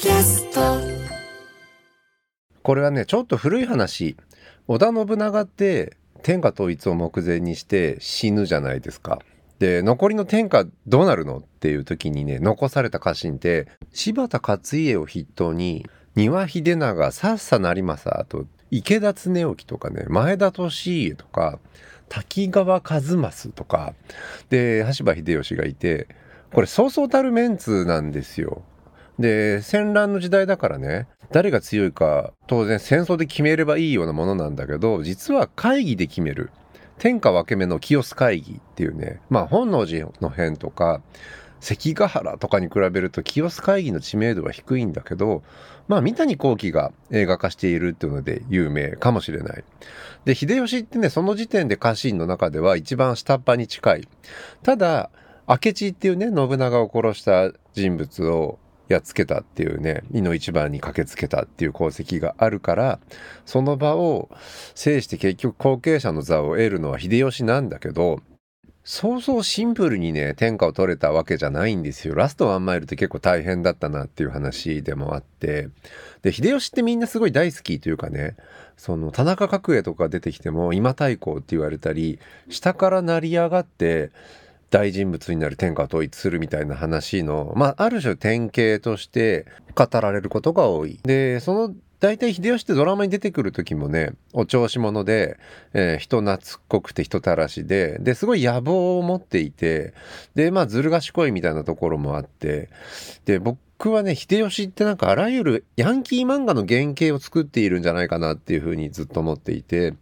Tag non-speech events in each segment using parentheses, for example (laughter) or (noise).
キャストこれはねちょっと古い話織田信長って天下統一を目前にして死ぬじゃないですか。で残りの天下どうなるのっていう時にね残された家臣って柴田勝家を筆頭に丹羽秀長さっさ成政と池田恒興とかね前田利家とか滝川一益とかで羽柴秀吉がいてこれそうそうたるメンツなんですよ。で戦乱の時代だからね誰が強いか当然戦争で決めればいいようなものなんだけど実は会議で決める天下分け目の清須会議っていうねまあ本能寺の変とか関ヶ原とかに比べると清須会議の知名度は低いんだけどまあ三谷幸喜が映画化しているっていうので有名かもしれない。で秀吉ってねその時点で家臣の中では一番下っ端に近い。ただ明智っていうね信長を殺した人物をやっつけたっていうね、井の一番に駆けつけたっていう功績があるから、その場を制して結局後継者の座を得るのは秀吉なんだけど、そうそうシンプルにね、天下を取れたわけじゃないんですよ。ラストワンマイルって結構大変だったなっていう話でもあって。で、秀吉ってみんなすごい大好きというかね、その田中角栄とか出てきても今太閤って言われたり、下から成り上がって、大人物になる天下統一するみたいな話の、まあ、ある種典型として語られることが多い。で、その大体秀吉ってドラマに出てくる時もね、お調子者で、えー、人懐っこくて人たらしで、で、すごい野望を持っていて、で、まあ、ずる賢いみたいなところもあって、で、僕はね、秀吉ってなんかあらゆるヤンキー漫画の原型を作っているんじゃないかなっていうふうにずっと思っていて、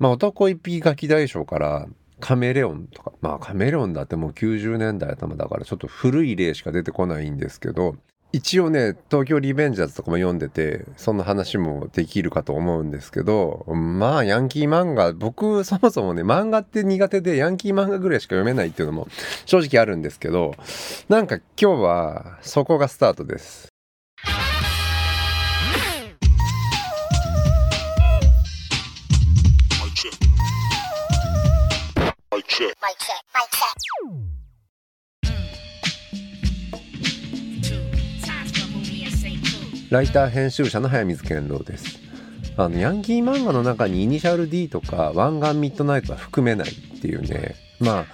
まあ、男一匹ガキ大将から、カメレオンとかまあカメレオンだってもう90年代頭だからちょっと古い例しか出てこないんですけど一応ね東京リベンジャーズとかも読んでてそんな話もできるかと思うんですけどまあヤンキー漫画僕そもそもね漫画って苦手でヤンキー漫画ぐらいしか読めないっていうのも正直あるんですけどなんか今日はそこがスタートです。Check. Mic check. Mic check. ライター編集者の早水健郎です。あのヤンキー漫画の中にイニシャル D とか湾岸ミッドナイトは含めないっていうねまあ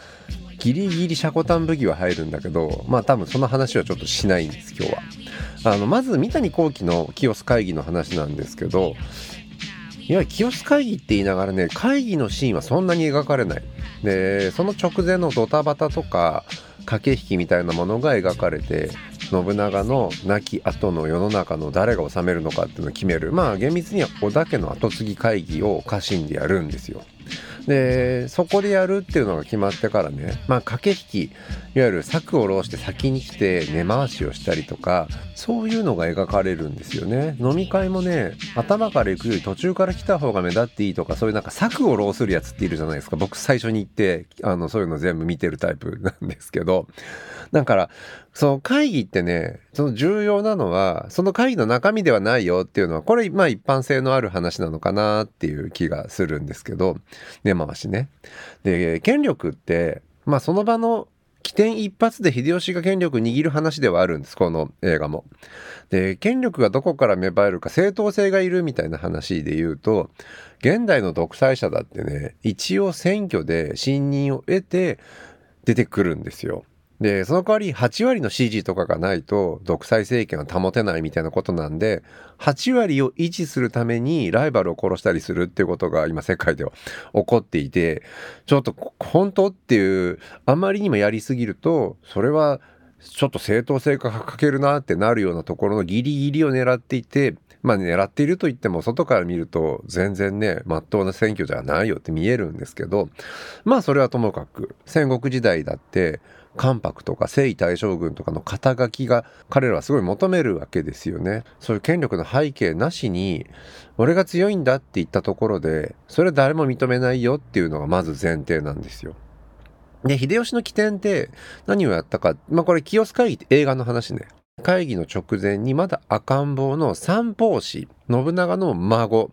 ギリギリシャコタン武器は入るんだけどまあ多分その話はちょっとしないんです今日は。あのまず三谷幸喜の清須会議の話なんですけどいや清須会議って言いながらね会議のシーンはそんなに描かれないでその直前のドタバタとか駆け引きみたいなものが描かれて信長の亡き後の世の中の誰が治めるのかっていうのを決めるまあ厳密には織田家の後継ぎ会議を家臣でやるんですよ。でそこでやるっていうのが決まってからねまあ駆け引きいわゆる策を浪して先に来て根回しをしたりとかそういうのが描かれるんですよね。飲み会もね頭から行くより途中から来た方が目立っていいとかそういうなんか策を浪するやつっているじゃないですか。僕最初に行ってあのそういうの全部見てるタイプ (laughs) なんですけど。だからその会議ってねその重要なのはその会議の中身ではないよっていうのはこれまあ一般性のある話なのかなっていう気がするんですけど。根回しね。で権力ってまあその場の起点一発で秀吉が権力握る話ではあるんですこの映画も。で権力がどこから芽生えるか正当性がいるみたいな話で言うと現代の独裁者だってね一応選挙で信任を得て出てくるんですよ。で、その代わり8割の CG とかがないと独裁政権は保てないみたいなことなんで、8割を維持するためにライバルを殺したりするっていうことが今世界では起こっていて、ちょっと本当っていう、あまりにもやりすぎると、それはちょっと正当性が欠けるなってなるようなところのギリギリを狙っていて、まあ狙っていると言っても外から見ると全然ね、まっとうな選挙じゃないよって見えるんですけど、まあそれはともかく戦国時代だって関白とか征夷大将軍とかの肩書きが彼らはすごい求めるわけですよね。そういう権力の背景なしに俺が強いんだって言ったところでそれは誰も認めないよっていうのがまず前提なんですよ。で秀吉の起点って何をやったかまあこれ清須会議って映画の話ね。会議の直前にまだ赤ん坊の三法師信長の孫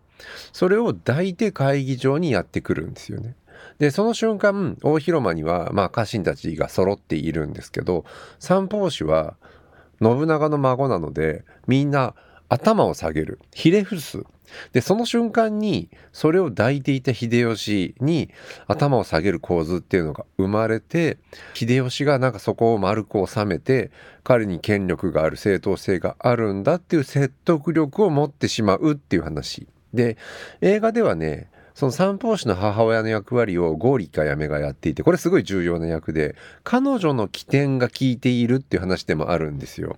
それを抱いて会議場にやってくるんですよね。で、その瞬間、大広間には、まあ、家臣たちが揃っているんですけど、三法師は、信長の孫なのでみんな頭を下げる。ひれ伏す。でその瞬間にそれを抱いていた秀吉に頭を下げる構図っていうのが生まれて秀吉がなんかそこを丸く収めて彼に権力がある正当性があるんだっていう説得力を持ってしまうっていう話。で映画ではねその三法師の母親の役割をゴーリカヤメがやっていてこれすごい重要な役で彼女の起点が効いているっていう話でもあるんですよ。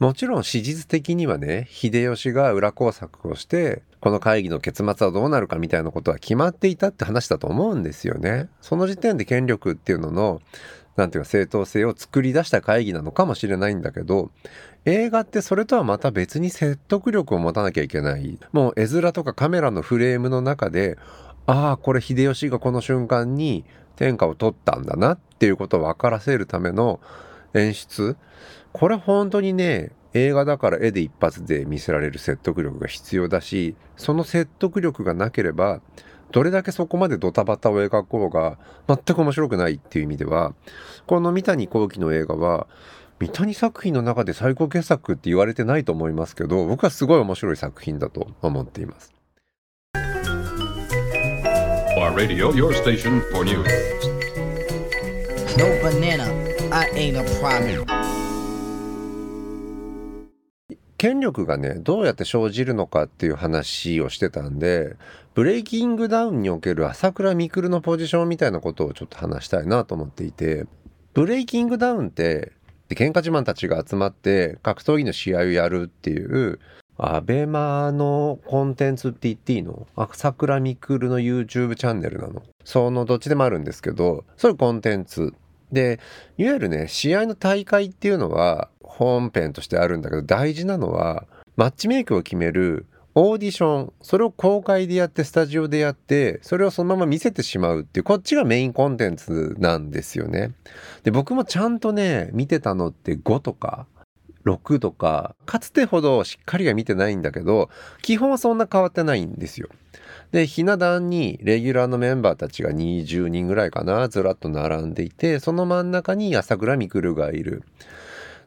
もちろん史実的にはね秀吉が裏工作をしてこの会議の結末はどうなるかみたいなことは決まっていたって話だと思うんですよね。その時点で権力っていうののなんていうか正当性を作り出した会議なのかもしれないんだけど映画ってそれとはまた別に説得力を持たなきゃいけない。もう絵面とかカメラのフレームの中でああこれ秀吉がこの瞬間に天下を取ったんだなっていうことを分からせるための演出。これ本当にね映画だから絵で一発で見せられる説得力が必要だしその説得力がなければどれだけそこまでドタバタを描こうが全く面白くないっていう意味ではこの三谷幸喜の映画は三谷作品の中で最高傑作って言われてないと思いますけど僕はすごい面白い作品だと思っています。Radio, your station for news. No banana, I ain't a problem. 権力がねどうやって生じるのかっていう話をしてたんでブレイキングダウンにおける朝倉未来のポジションみたいなことをちょっと話したいなと思っていてブレイキングダウンって喧嘩自慢たちが集まって格闘技の試合をやるっていうアベマのコンテンツって言っていいの？朝倉未来の YouTube チャンネルなの？そのどっちでもあるんですけどそういうコンテンツでいわゆるね試合の大会っていうのは本編としてあるんだけど大事なのはマッチメイクを決めるオーディションそれを公開でやってスタジオでやってそれをそのまま見せてしまうっていうこっちがメインコンテンツなんですよね。で僕もちゃんとね見てたのって5とか6とかかつてほどしっかりは見てないんだけど基本はそんな変わってないんですよ。でひな壇にレギュラーのメンバーたちが20人ぐらいかなずらっと並んでいてその真ん中に朝倉未来がいる。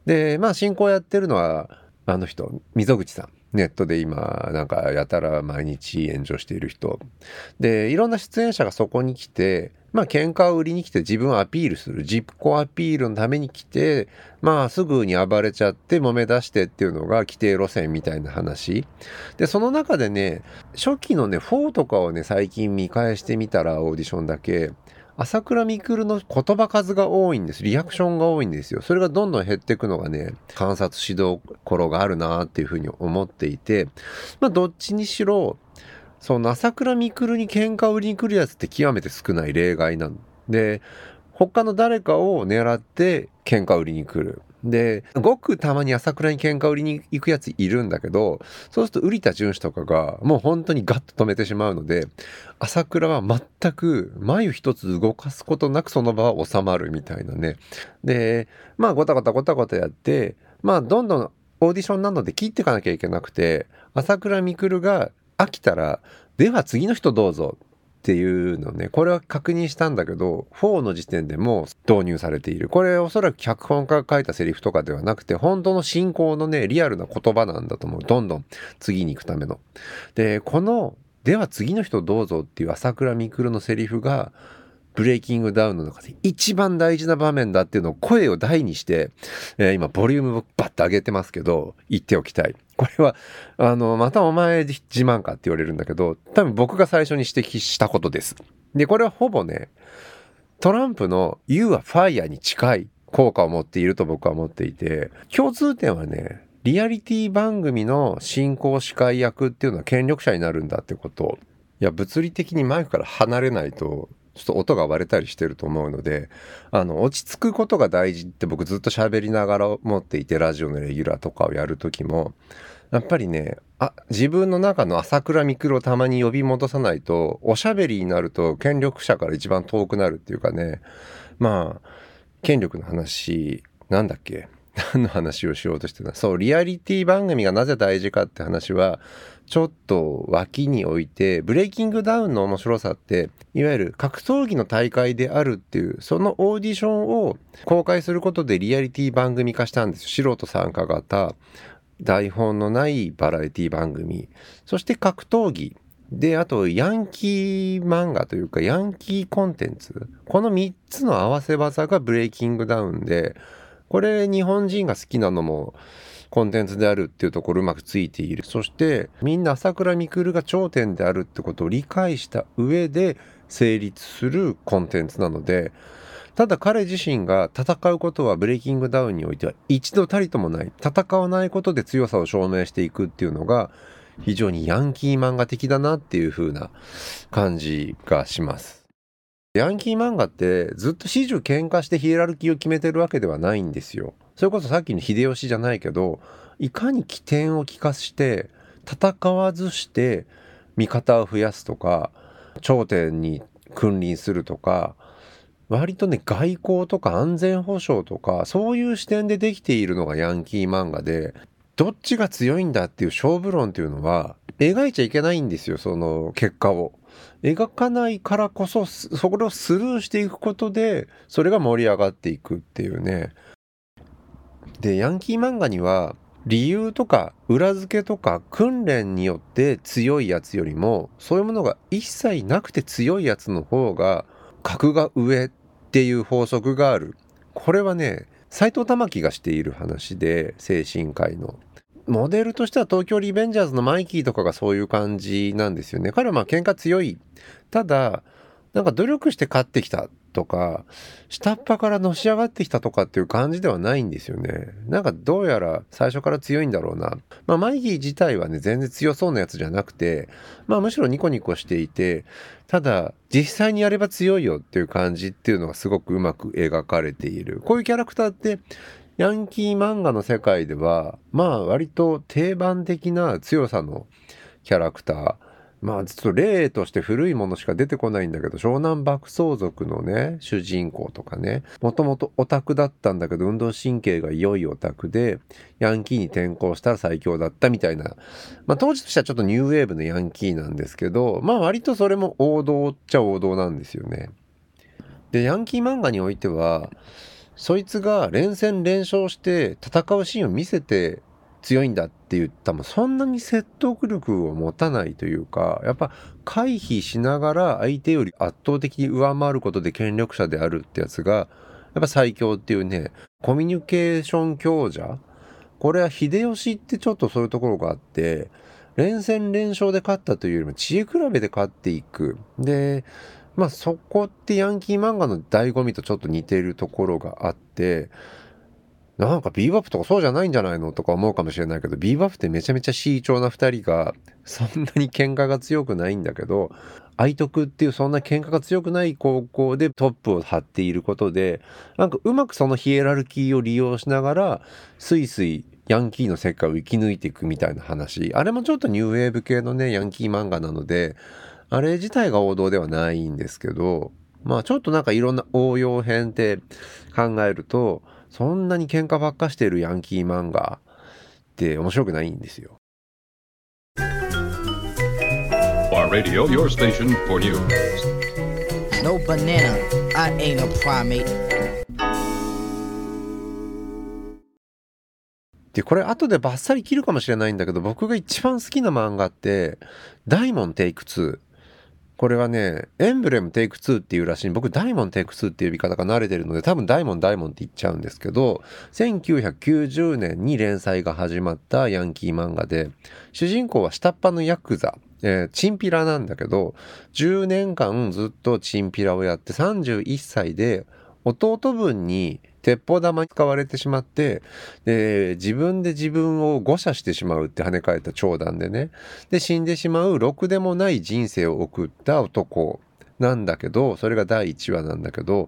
でまあ進行やってるのはあの人溝口さん。ネットで今なんかやたら毎日炎上している人。でいろんな出演者がそこに来てまあ喧嘩を売りに来て自分をアピールする自己アピールのために来てまあすぐに暴れちゃって揉め出してっていうのが規定路線みたいな話でその中でね初期のね4とかをね最近見返してみたらオーディションだけ朝倉未来の言葉数が多いんです。リアクションが多いんですよ。それがどんどん減っていくのがね、観察指導頃があるなっていうふうに思っていて、まあどっちにしろ、その朝倉未来に喧嘩売りに来るやつって極めて少ない例外なんで、他の誰かを狙って喧嘩売りに来る。で、ごくたまに朝倉に喧嘩売りに行くやついるんだけど、そうすると瓜田淳史とかがもう本当にガッと止めてしまうので、朝倉は全く眉一つ動かすことなくその場は収まるみたいなね。で、まあごたごたごたごたやって、まあどんどんオーディションなので切っていかなきゃいけなくて、朝倉未来が飽きたら、では次の人どうぞっていうのね、これは確認したんだけど、4の時点でも導入されている。これおそらく脚本家が書いたセリフとかではなくて、本当の進行のね、リアルな言葉なんだと思う。どんどん次に行くための。で、この、では次の人どうぞっていう朝倉未来のセリフが、ブレイキングダウンの中で一番大事な場面だっていうのを声を大にして、えー、今ボリュームをバッと上げてますけど、言っておきたい。これは、あの、またお前自慢かって言われるんだけど、多分僕が最初に指摘したことです。で、これはほぼね、トランプの You は Fire に近い効果を持っていると僕は思っていて、共通点はね、リアリティ番組の進行司会役っていうのは権力者になるんだってこと。いや、物理的にマイクから離れないとちょっと音が割れたりしてると思うので、あの、落ち着くことが大事って僕ずっと喋りながら思っていて、ラジオのレギュラーとかをやるときも、やっぱりね、あ、自分の中の朝倉未来をたまに呼び戻さないと、おしゃべりになると権力者から一番遠くなるっていうかね、まあ、権力の話、なんだっけ？何の話をしようとしてたそうリアリティ番組がなぜ大事かって話はちょっと脇に置いてブレイキングダウンの面白さっていわゆる格闘技の大会であるっていうそのオーディションを公開することでリアリティ番組化したんです素人参加型台本のないバラエティ番組。そして格闘技で、あと、ヤンキー漫画というか、ヤンキーコンテンツ。この3つの合わせ技がブレイキングダウンで、これ日本人が好きなのもコンテンツであるっていうところうまくついている。そしてみんな朝倉未来が頂点であるってことを理解した上で成立するコンテンツなので、ただ彼自身が戦うことはブレイキングダウンにおいては一度たりともない。戦わないことで強さを証明していくっていうのが非常にヤンキー漫画的だなっていう風な感じがします。ヤンキー漫画ってずっと始終喧嘩してヒエラルキーを決めてるわけではないんですよ。それこそさっきの秀吉じゃないけど、いかに起点を利かして戦わずして味方を増やすとか、頂点に君臨するとか、割とね、外交とか安全保障とか、そういう視点でできているのがヤンキー漫画で、どっちが強いんだっていう勝負論っていうのは、描いちゃいけないんですよ、その結果を。描かないからこそそれをスルーしていくことでそれが盛り上がっていくっていうね。でヤンキー漫画には理由とか裏付けとか訓練によって強いやつよりもそういうものが一切なくて強いやつの方が格が上っていう法則がある。これはね斎藤玉樹がしている話で精神科医の。モデルとしては東京リベンジャーズのマイキーとかがそういう感じなんですよね。彼はまあ喧嘩強い。ただ、なんか努力して勝ってきたとか、下っ端からのし上がってきたとかっていう感じではないんですよね。なんかどうやら最初から強いんだろうな。まあマイキー自体はね、全然強そうなやつじゃなくて、まあむしろニコニコしていて、ただ実際にやれば強いよっていう感じっていうのがすごくうまく描かれている。こういうキャラクターってヤンキー漫画の世界では、まあ割と定番的な強さのキャラクター。まあちょっと例として古いものしか出てこないんだけど、湘南爆走族のね、主人公とかね、もともとオタクだったんだけど、運動神経が良いオタクで、ヤンキーに転校したら最強だったみたいな、まあ当時としてはちょっとニューウェーブのヤンキーなんですけど、まあ割とそれも王道っちゃ王道なんですよね。で、ヤンキー漫画においては、そいつが連戦連勝して戦うシーンを見せて強いんだって言ったもそんなに説得力を持たないというかやっぱ回避しながら相手より圧倒的に上回ることで権力者であるってやつがやっぱ最強っていうねコミュニケーション強者。これは秀吉ってちょっとそういうところがあって連戦連勝で勝ったというよりも知恵比べで勝っていく。でまあそこってヤンキー漫画の醍醐味とちょっと似てるところがあって、なんかビーバップとかそうじゃないんじゃないのとか思うかもしれないけど、ビーバップってめちゃめちゃ慎重な2人が、そんなに喧嘩が強くないんだけど、愛徳っていうそんな喧嘩が強くない高校でトップを張っていることで、なんかうまくそのヒエラルキーを利用しながら、スイスイヤンキーの世界を生き抜いていくみたいな話。あれもちょっとニューウェーブ系のね、ヤンキー漫画なので、あれ自体が王道ではないんですけど、まあちょっとなんかいろんな応用編って考えると、そんなに喧嘩ばっかしてるヤンキー漫画って面白くないんですよ。Radio, your station for news. No banana, I ain't a primate. で、これ後でバッサリ切るかもしれないんだけど、僕が一番好きな漫画って、ダイモンテイク2。これはね、エンブレムテイク2っていうらしい。僕ダイモンテイク2っていう呼び方が慣れてるので多分ダイモンダイモンって言っちゃうんですけど1990年に連載が始まったヤンキー漫画で主人公は下っ端のヤクザ。えー、チンピラなんだけど10年間ずっとチンピラをやって31歳で弟分に鉄砲玉に使われてしまって、で、自分で自分を誤射してしまうって跳ね返った長弾でね。で、死んでしまうろくでもない人生を送った男なんだけど、それが第1話なんだけど、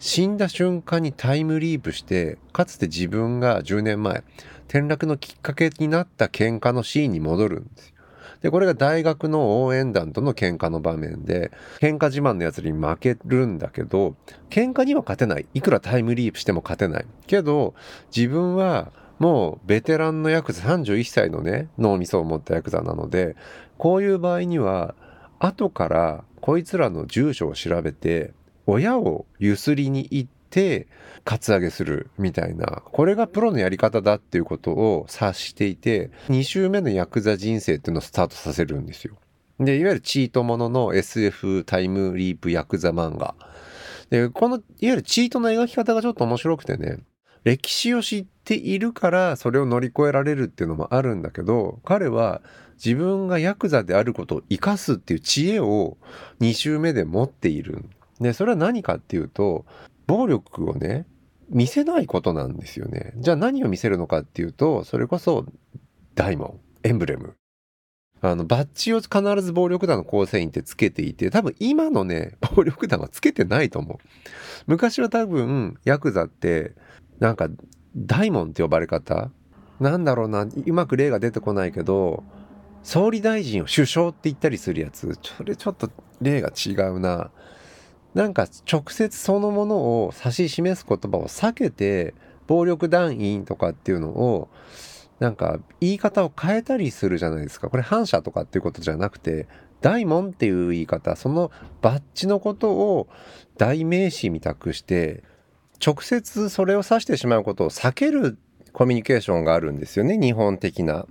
死んだ瞬間にタイムリープして、かつて自分が10年前、転落のきっかけになった喧嘩のシーンに戻るんですよ。で、これが大学の応援団との喧嘩の場面で、喧嘩自慢のやつに負けるんだけど、喧嘩には勝てない。いくらタイムリープしても勝てない。けど、自分はもうベテランのヤクザ31歳のね、脳みそを持ったヤクザなので、こういう場合には、後からこいつらの住所を調べて、親をゆすりに行って、カツアゲするみたいな、これがプロのやり方だっていうことを察していて、2週目のヤクザ人生っていうのをスタートさせるんですよ。で、いわゆるチートものの SF タイムリープヤクザ漫画。で、この、いわゆるチートの描き方がちょっと面白くてね、歴史を知っているからそれを乗り越えられるっていうのもあるんだけど、彼は自分がヤクザであることを生かすっていう知恵を2週目で持っている。で、それは何かっていうと、暴力をね、見せないことなんですよね。じゃあ何を見せるのかっていうと、それこそ大門、エンブレム。あの、バッジを必ず暴力団の構成員ってつけていて、多分今のね、(laughs) 暴力団はつけてないと思う。昔は多分、ヤクザって、なんか、大門って呼ばれ方なんだろうな、うまく例が出てこないけど、総理大臣を首相って言ったりするやつ、それちょっと例が違うな。なんか直接そのものを指し示す言葉を避けて暴力団員とかっていうのをなんか言い方を変えたりするじゃないですか。これ反射とかっていうことじゃなくて大門っていう言い方そのバッジのことを代名詞みたくして直接それを指してしまうことを避けるコミュニケーションがあるんですよね日本的な。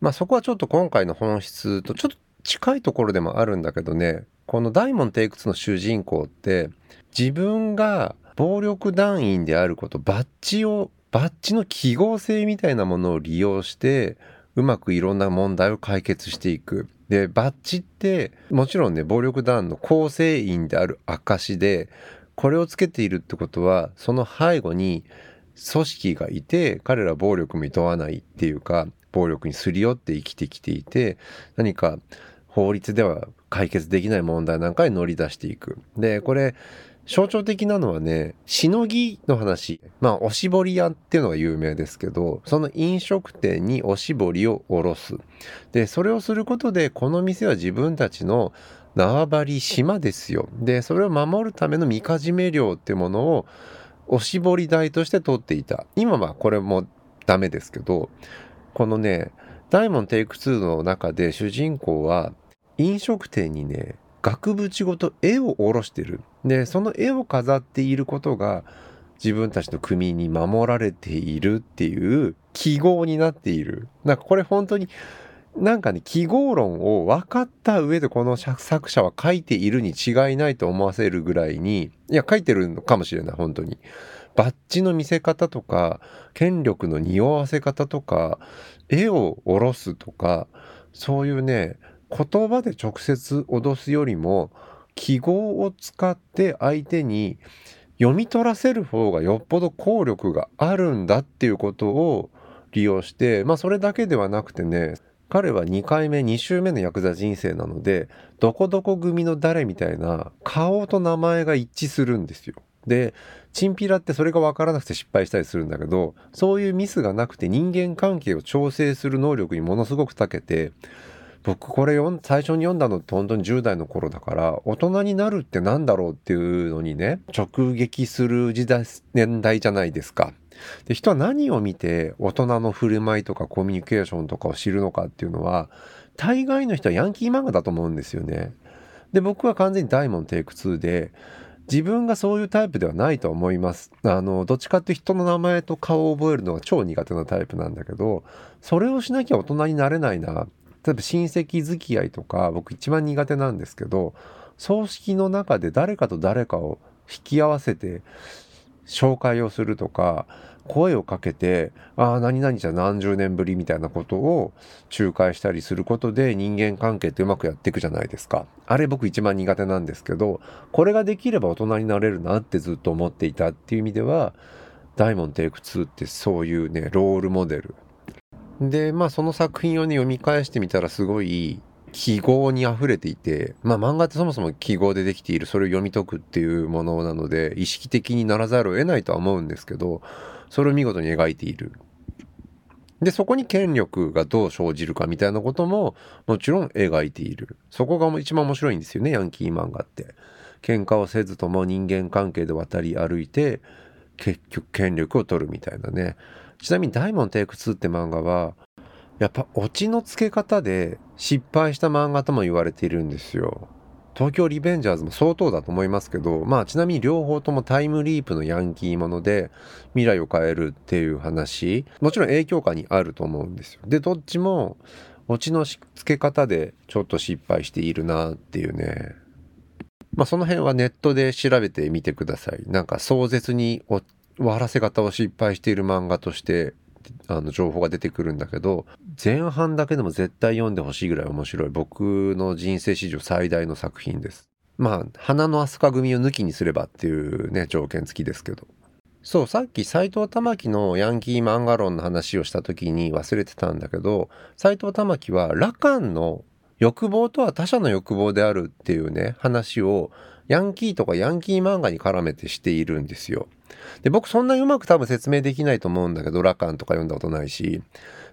まあそこはちょっと今回の本質とちょっと近いところでもあるんだけどねこの大門テイク2の主人公って自分が暴力団員であることバッジをバッジの記号性みたいなものを利用してうまくいろんな問題を解決していく。でバッジってもちろんね暴力団の構成員である証でこれをつけているってことはその背後に組織がいて彼ら暴力も厭わないっていうか暴力にすり寄って生きてきていて何か法律では解決できない問題なんかに乗り出していく。で、これ、象徴的なのはね、しのぎの話。まあ、おしぼり屋っていうのが有名ですけど、その飲食店におしぼりをおろす。で、それをすることで、この店は自分たちの縄張り島ですよ。で、それを守るためのみかじめ料っていうものを、おしぼり代として取っていた。今はこれもダメですけど、このね、ダイモンテイク2の中で主人公は飲食店にね額縁ごと絵を下ろしてる。でその絵を飾っていることが自分たちの組に守られているっていう記号になっている。なんかこれ本当になんかね記号論を分かった上でこの作者は書いているに違いないと思わせるぐらいにいや書いてるのかもしれない本当に。バッジの見せ方とか権力の匂わせ方とか絵を下ろすとかそういうね言葉で直接脅すよりも記号を使って相手に読み取らせる方がよっぽど効力があるんだっていうことを利用してまあそれだけではなくてね彼は2回目2週目のヤクザ人生なのでどこどこ組の誰みたいな顔と名前が一致するんですよ。でチンピラってそれが分からなくて失敗したりするんだけどそういうミスがなくて人間関係を調整する能力にものすごく長けて僕これ読ん最初に読んだのって本当に10代の頃だから大人になるって何だろうっていうのにね直撃する時代年代じゃないですか。で人は何を見て大人の振る舞いとかコミュニケーションとかを知るのかっていうのは大概の人はヤンキー漫画だと思うんですよね。で僕は完全に大門テイク2で自分がそういうタイプではないと思います。あのどっちかって人の名前と顔を覚えるのが超苦手なタイプなんだけどそれをしなきゃ大人になれないな例えば親戚付き合いとか僕一番苦手なんですけど葬式の中で誰かと誰かを引き合わせて紹介をするとか声をかけて「ああ何々じゃ何十年ぶり」みたいなことを仲介したりすることで人間関係ってうまくやっていくじゃないですか。あれ僕一番苦手なんですけどこれができれば大人になれるなってずっと思っていたっていう意味では「ダイモンテイク2」ってそういうねロールモデルで、まあその作品をね、読み返してみたらすごい記号に溢れていて、まあ漫画ってそもそも記号でできている、それを読み解くっていうものなので、意識的にならざるを得ないとは思うんですけど、それを見事に描いている。で、そこに権力がどう生じるかみたいなことももちろん描いている。そこが一番面白いんですよね、ヤンキー漫画って。喧嘩をせずとも人間関係で渡り歩いて、結局権力を取るみたいなね。ちなみにダイモンテイク2って漫画は、やっぱオチの付け方で失敗した漫画とも言われているんですよ。東京リベンジャーズも相当だと思いますけど、まあちなみに両方ともタイムリープのヤンキーもので未来を変えるっていう話、もちろん影響下にあると思うんですよ。で、どっちもオチの付け方でちょっと失敗しているなっていうね。まあその辺はネットで調べてみてください。なんか壮絶に終わらせ方を失敗している漫画としてあの情報が出てくるんだけど前半だけでも絶対読んでほしいぐらい面白い僕の人生史上最大の作品ですまあ花の飛鳥組を抜きにすればっていうね条件付きですけどそうさっき斎藤玉樹のヤンキー漫画論の話をした時に忘れてたんだけど斎藤玉樹は羅漢の欲望とは他者の欲望であるっていうね話をヤンキーとかヤンキー漫画に絡めてしているんですよ。で、僕そんなにうまく多分説明できないと思うんだけど、ラカンとか読んだことないし、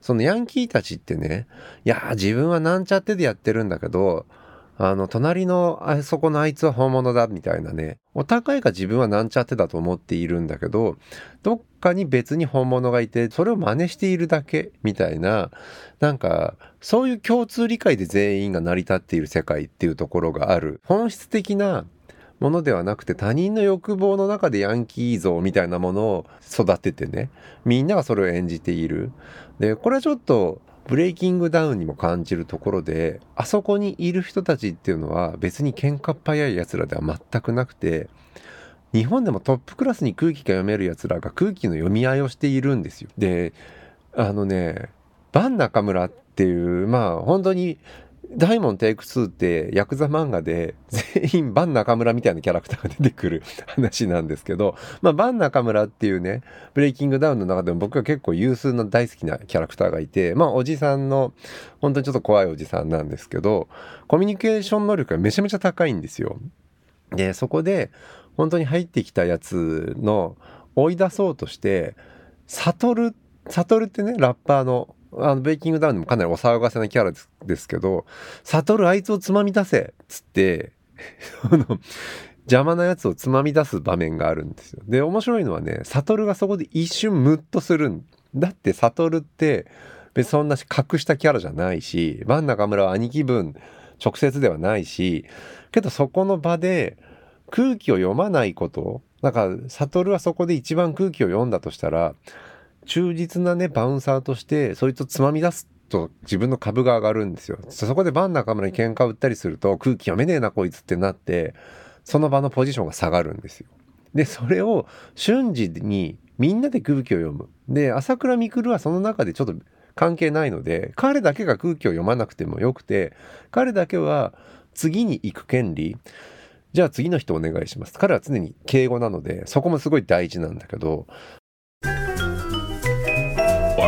そのヤンキーたちってね、いや自分はなんちゃってでやってるんだけど、あの、隣のあそこのあいつは本物だみたいなね、お互いが自分はなんちゃってだと思っているんだけど、どっかに別に本物がいて、それを真似しているだけみたいな、なんか、そういう共通理解で全員が成り立っている世界っていうところがある。本質的なものではなくて他人の欲望の中でヤンキー像みたいなものを育ててねみんながそれを演じているでこれはちょっとブレイキングダウンにも感じるところであそこにいる人たちっていうのは別に喧嘩っ早い奴らでは全くなくて日本でもトップクラスに空気が読める奴らが空気の読み合いをしているんですよ。であのねバン中村っていうまあ本当にダイモンテイク2ってヤクザ漫画で (laughs) 全員バン中村みたいなキャラクターが出てくる (laughs) 話なんですけど、まあバン中村っていうね、ブレイキングダウンの中でも僕は結構有数の大好きなキャラクターがいて、まあおじさんの、本当にちょっと怖いおじさんなんですけど、コミュニケーション能力がめちゃめちゃ高いんですよ。で、そこで本当に入ってきたやつの追い出そうとして、サトル、サトルってね、ラッパーのあのベイキングダウンでもかなりお騒がせなキャラですですけど「悟あいつをつまみ出せ」っつって (laughs) 邪魔なやつをつまみ出す場面があるんですよ。で面白いのはね悟がそこで一瞬ムッとするんだって悟って別にそんな隠したキャラじゃないし万中村は兄貴分直接ではないしけどそこの場で空気を読まないことだから悟はそこで一番空気を読んだとしたら忠実なね、バウンサーとして、そいつをつまみ出すと自分の株が上がるんですよ。そこでバン中村に喧嘩売ったりすると空気読めねえなこいつってなって、その場のポジションが下がるんですよ。で、それを瞬時にみんなで空気を読む。で、朝倉未来はその中でちょっと関係ないので、彼だけが空気を読まなくてもよくて、彼だけは次に行く権利、じゃあ次の人お願いします。彼は常に敬語なので、そこもすごい大事なんだけど、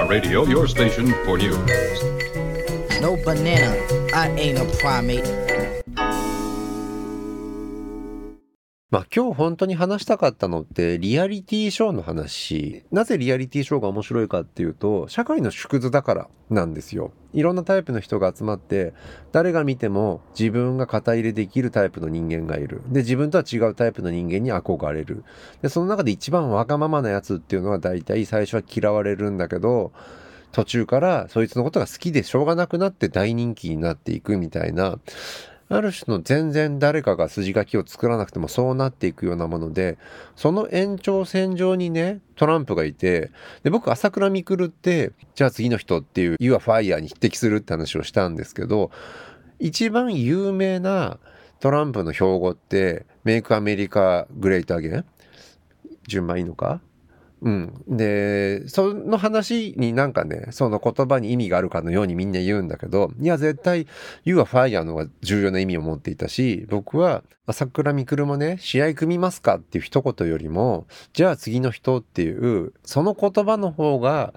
Radio, your station for news. No banana, I ain't a primate. まあ今日本当に話したかったのってリアリティショーの話。なぜリアリティショーが面白いかっていうと、社会の縮図だからなんですよ。いろんなタイプの人が集まって、誰が見ても自分が肩入れできるタイプの人間がいる。で、自分とは違うタイプの人間に憧れる。で、その中で一番わがままなやつっていうのは大体最初は嫌われるんだけど、途中からそいつのことが好きでしょうがなくなって大人気になっていくみたいな、ある種の全然誰かが筋書きを作らなくてもそうなっていくようなもので、その延長線上にね、トランプがいて、で、僕、朝倉未来って、じゃあ次の人っていう、You are Fire に匹敵するって話をしたんですけど、一番有名なトランプの標語って、メイクアメリカグレートアゲン順番いいのか？うん。で、その話になんかね、その言葉に意味があるかのようにみんな言うんだけど、いや、絶対、You are fire のが重要な意味を持っていたし、僕は、朝倉未来もね、試合組みますかっていう一言よりも、じゃあ次の人っていう、その言葉の方が、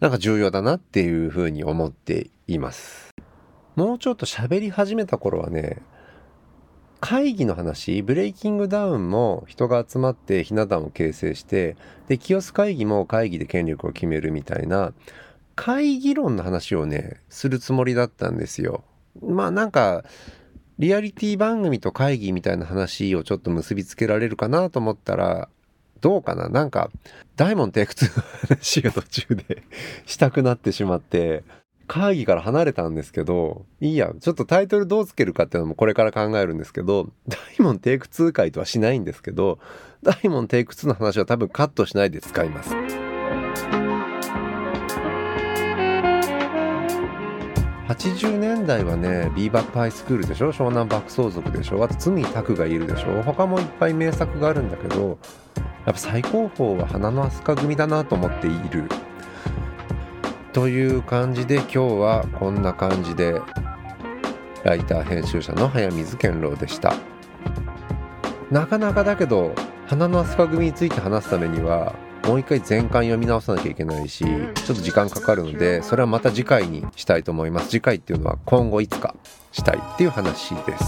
なんか重要だなっていうふうに思っています。もうちょっと喋り始めた頃はね、会議の話、ブレイキングダウンも人が集まってひな壇を形成して、で、キオス会議も会議で権力を決めるみたいな、会議論の話をねするつもりだったんですよ。まあなんかリアリティ番組と会議みたいな話をちょっと結びつけられるかなと思ったらどうかな？なんか大門テイク2の話が途中でしたくなってしまって会議から離れたんですけどいいやちょっとタイトルどうつけるかっていうのもこれから考えるんですけど (laughs) 大門テイク2回とはしないんですけど大門テイク2の話は多分カットしないで使います。80年代はねビーバップハイスクールでしょ？湘南爆走族でしょ？あと罪拓がいるでしょ？他もいっぱい名作があるんだけどやっぱ最高峰は花の飛鳥組だなと思っている。という感じで今日はこんな感じでライター編集者の早水健郎でした。なかなかだけど花の飛鳥組について話すためにはもう一回全巻読み直さなきゃいけないしちょっと時間かかるのでそれはまた次回にしたいと思います。次回っていうのは今後いつかしたいっていう話です